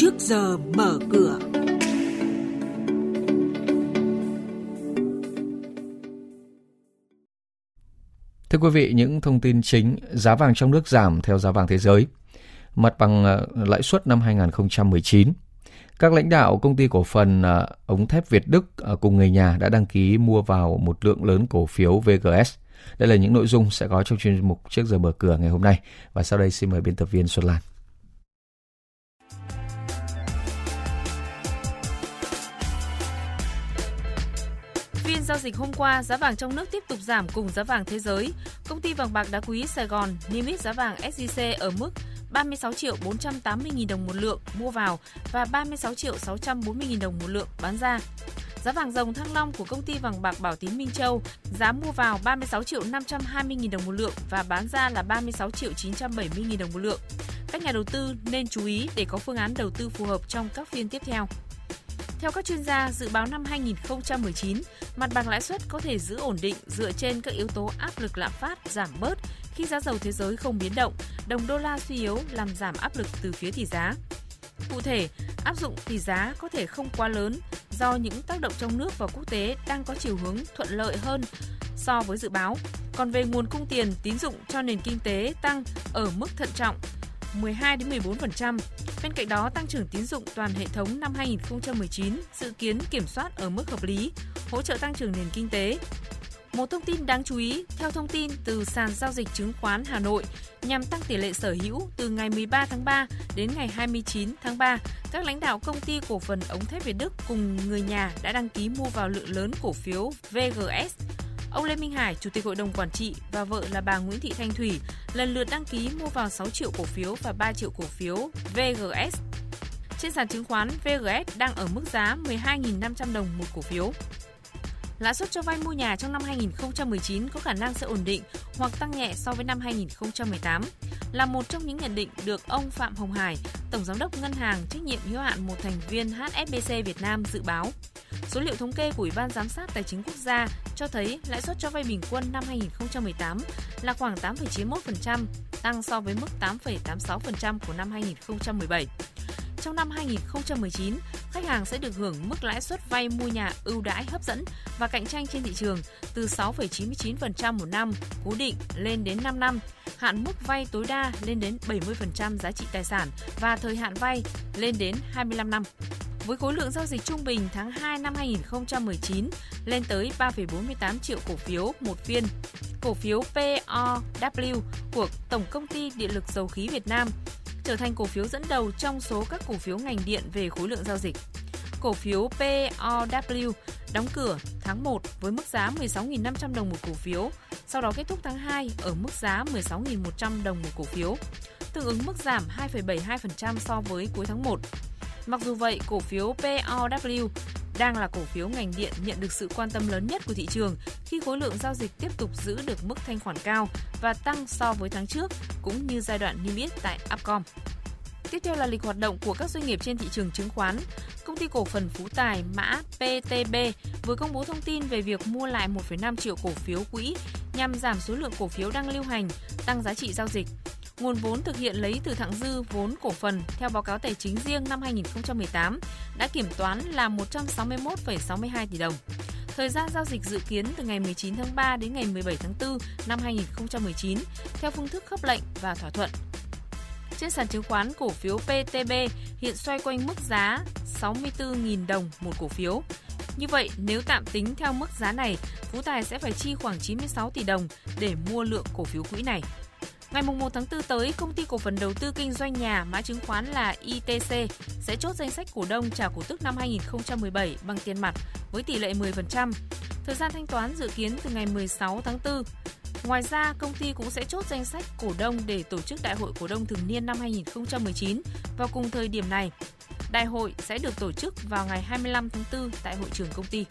trước giờ mở cửa. Thưa quý vị, những thông tin chính, giá vàng trong nước giảm theo giá vàng thế giới. Mặt bằng ờ, lãi suất năm 2019. Các lãnh đạo công ty cổ phần ờ, ống thép Việt Đức ờ, cùng người nhà đã đăng ký mua vào một lượng lớn cổ phiếu VGS. Đây là những nội dung sẽ có trong chuyên mục trước giờ mở cửa ngày hôm nay. Và sau đây xin mời biên tập viên Xuân Lan. Phiên giao dịch hôm qua, giá vàng trong nước tiếp tục giảm cùng giá vàng thế giới. Công ty vàng bạc đá quý Sài Gòn niêm yết giá vàng SJC ở mức 36 triệu 480 000 đồng một lượng mua vào và 36 triệu 640 000 đồng một lượng bán ra. Giá vàng dòng Thăng Long của công ty vàng bạc Bảo Tín Minh Châu giá mua vào 36 triệu 520 000 đồng một lượng và bán ra là 36 triệu 970 000 đồng một lượng. Các nhà đầu tư nên chú ý để có phương án đầu tư phù hợp trong các phiên tiếp theo. Theo các chuyên gia, dự báo năm 2019, mặt bằng lãi suất có thể giữ ổn định dựa trên các yếu tố áp lực lạm phát giảm bớt khi giá dầu thế giới không biến động, đồng đô la suy yếu làm giảm áp lực từ phía tỷ giá. Cụ thể, áp dụng tỷ giá có thể không quá lớn do những tác động trong nước và quốc tế đang có chiều hướng thuận lợi hơn so với dự báo. Còn về nguồn cung tiền tín dụng cho nền kinh tế tăng ở mức thận trọng 12 đến 14%. Bên cạnh đó, tăng trưởng tín dụng toàn hệ thống năm 2019 dự kiến kiểm soát ở mức hợp lý, hỗ trợ tăng trưởng nền kinh tế. Một thông tin đáng chú ý, theo thông tin từ sàn giao dịch chứng khoán Hà Nội, nhằm tăng tỷ lệ sở hữu từ ngày 13 tháng 3 đến ngày 29 tháng 3, các lãnh đạo công ty cổ phần ống thép Việt Đức cùng người nhà đã đăng ký mua vào lượng lớn cổ phiếu VGS Ông Lê Minh Hải, Chủ tịch Hội đồng Quản trị và vợ là bà Nguyễn Thị Thanh Thủy lần lượt đăng ký mua vào 6 triệu cổ phiếu và 3 triệu cổ phiếu VGS. Trên sàn chứng khoán, VGS đang ở mức giá 12.500 đồng một cổ phiếu. Lãi suất cho vay mua nhà trong năm 2019 có khả năng sẽ ổn định hoặc tăng nhẹ so với năm 2018 là một trong những nhận định được ông Phạm Hồng Hải, Tổng Giám đốc Ngân hàng trách nhiệm hữu hạn một thành viên HSBC Việt Nam dự báo. Số liệu thống kê của Ủy ban Giám sát Tài chính Quốc gia cho thấy lãi suất cho vay bình quân năm 2018 là khoảng 8,91%, tăng so với mức 8,86% của năm 2017. Trong năm 2019, khách hàng sẽ được hưởng mức lãi suất vay mua nhà ưu đãi hấp dẫn và cạnh tranh trên thị trường từ 6,99% một năm cố định lên đến 5 năm, hạn mức vay tối đa lên đến 70% giá trị tài sản và thời hạn vay lên đến 25 năm với khối lượng giao dịch trung bình tháng 2 năm 2019 lên tới 3,48 triệu cổ phiếu một phiên. Cổ phiếu POW của Tổng công ty Điện lực Dầu khí Việt Nam trở thành cổ phiếu dẫn đầu trong số các cổ phiếu ngành điện về khối lượng giao dịch. Cổ phiếu POW đóng cửa tháng 1 với mức giá 16.500 đồng một cổ phiếu, sau đó kết thúc tháng 2 ở mức giá 16.100 đồng một cổ phiếu, tương ứng mức giảm 2,72% so với cuối tháng 1. Mặc dù vậy, cổ phiếu POW đang là cổ phiếu ngành điện nhận được sự quan tâm lớn nhất của thị trường khi khối lượng giao dịch tiếp tục giữ được mức thanh khoản cao và tăng so với tháng trước cũng như giai đoạn niêm yết tại Upcom. Tiếp theo là lịch hoạt động của các doanh nghiệp trên thị trường chứng khoán. Công ty cổ phần Phú Tài mã PTB vừa công bố thông tin về việc mua lại 1,5 triệu cổ phiếu quỹ nhằm giảm số lượng cổ phiếu đang lưu hành, tăng giá trị giao dịch. Nguồn vốn thực hiện lấy từ thặng dư vốn cổ phần theo báo cáo tài chính riêng năm 2018 đã kiểm toán là 161,62 tỷ đồng. Thời gian giao dịch dự kiến từ ngày 19 tháng 3 đến ngày 17 tháng 4 năm 2019 theo phương thức khớp lệnh và thỏa thuận. Trên sàn chứng khoán, cổ phiếu PTB hiện xoay quanh mức giá 64.000 đồng một cổ phiếu. Như vậy, nếu tạm tính theo mức giá này, Phú Tài sẽ phải chi khoảng 96 tỷ đồng để mua lượng cổ phiếu quỹ này. Ngày 1 tháng 4 tới, công ty cổ phần đầu tư kinh doanh nhà mã chứng khoán là ITC sẽ chốt danh sách cổ đông trả cổ tức năm 2017 bằng tiền mặt với tỷ lệ 10%. Thời gian thanh toán dự kiến từ ngày 16 tháng 4. Ngoài ra, công ty cũng sẽ chốt danh sách cổ đông để tổ chức đại hội cổ đông thường niên năm 2019 vào cùng thời điểm này. Đại hội sẽ được tổ chức vào ngày 25 tháng 4 tại hội trường công ty.